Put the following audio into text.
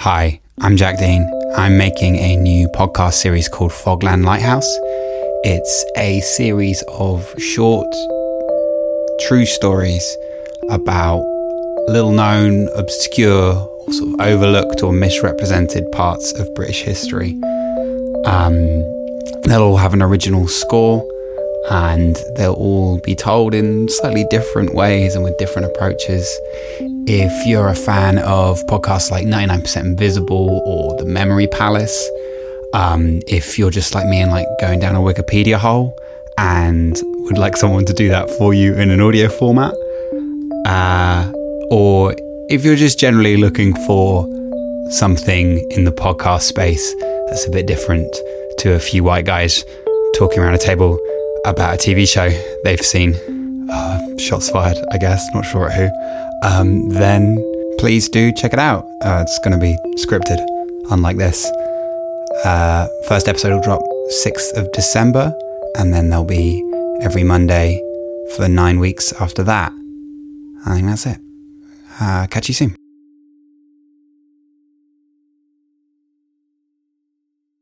Hi, I'm Jack Dean. I'm making a new podcast series called Fogland Lighthouse. It's a series of short, true stories about little known, obscure, or sort of overlooked or misrepresented parts of British history. Um, they'll all have an original score and they'll all be told in slightly different ways and with different approaches. If you're a fan of podcasts like 99% Invisible or The Memory Palace, um, if you're just like me and like going down a Wikipedia hole and would like someone to do that for you in an audio format, uh, or if you're just generally looking for something in the podcast space that's a bit different to a few white guys talking around a table about a TV show they've seen. Uh, shots fired, I guess, not sure at who. Um, then please do check it out. Uh, it's going to be scripted, unlike this. Uh, first episode will drop 6th of December, and then there'll be every Monday for nine weeks after that. I think that's it. Uh, catch you soon.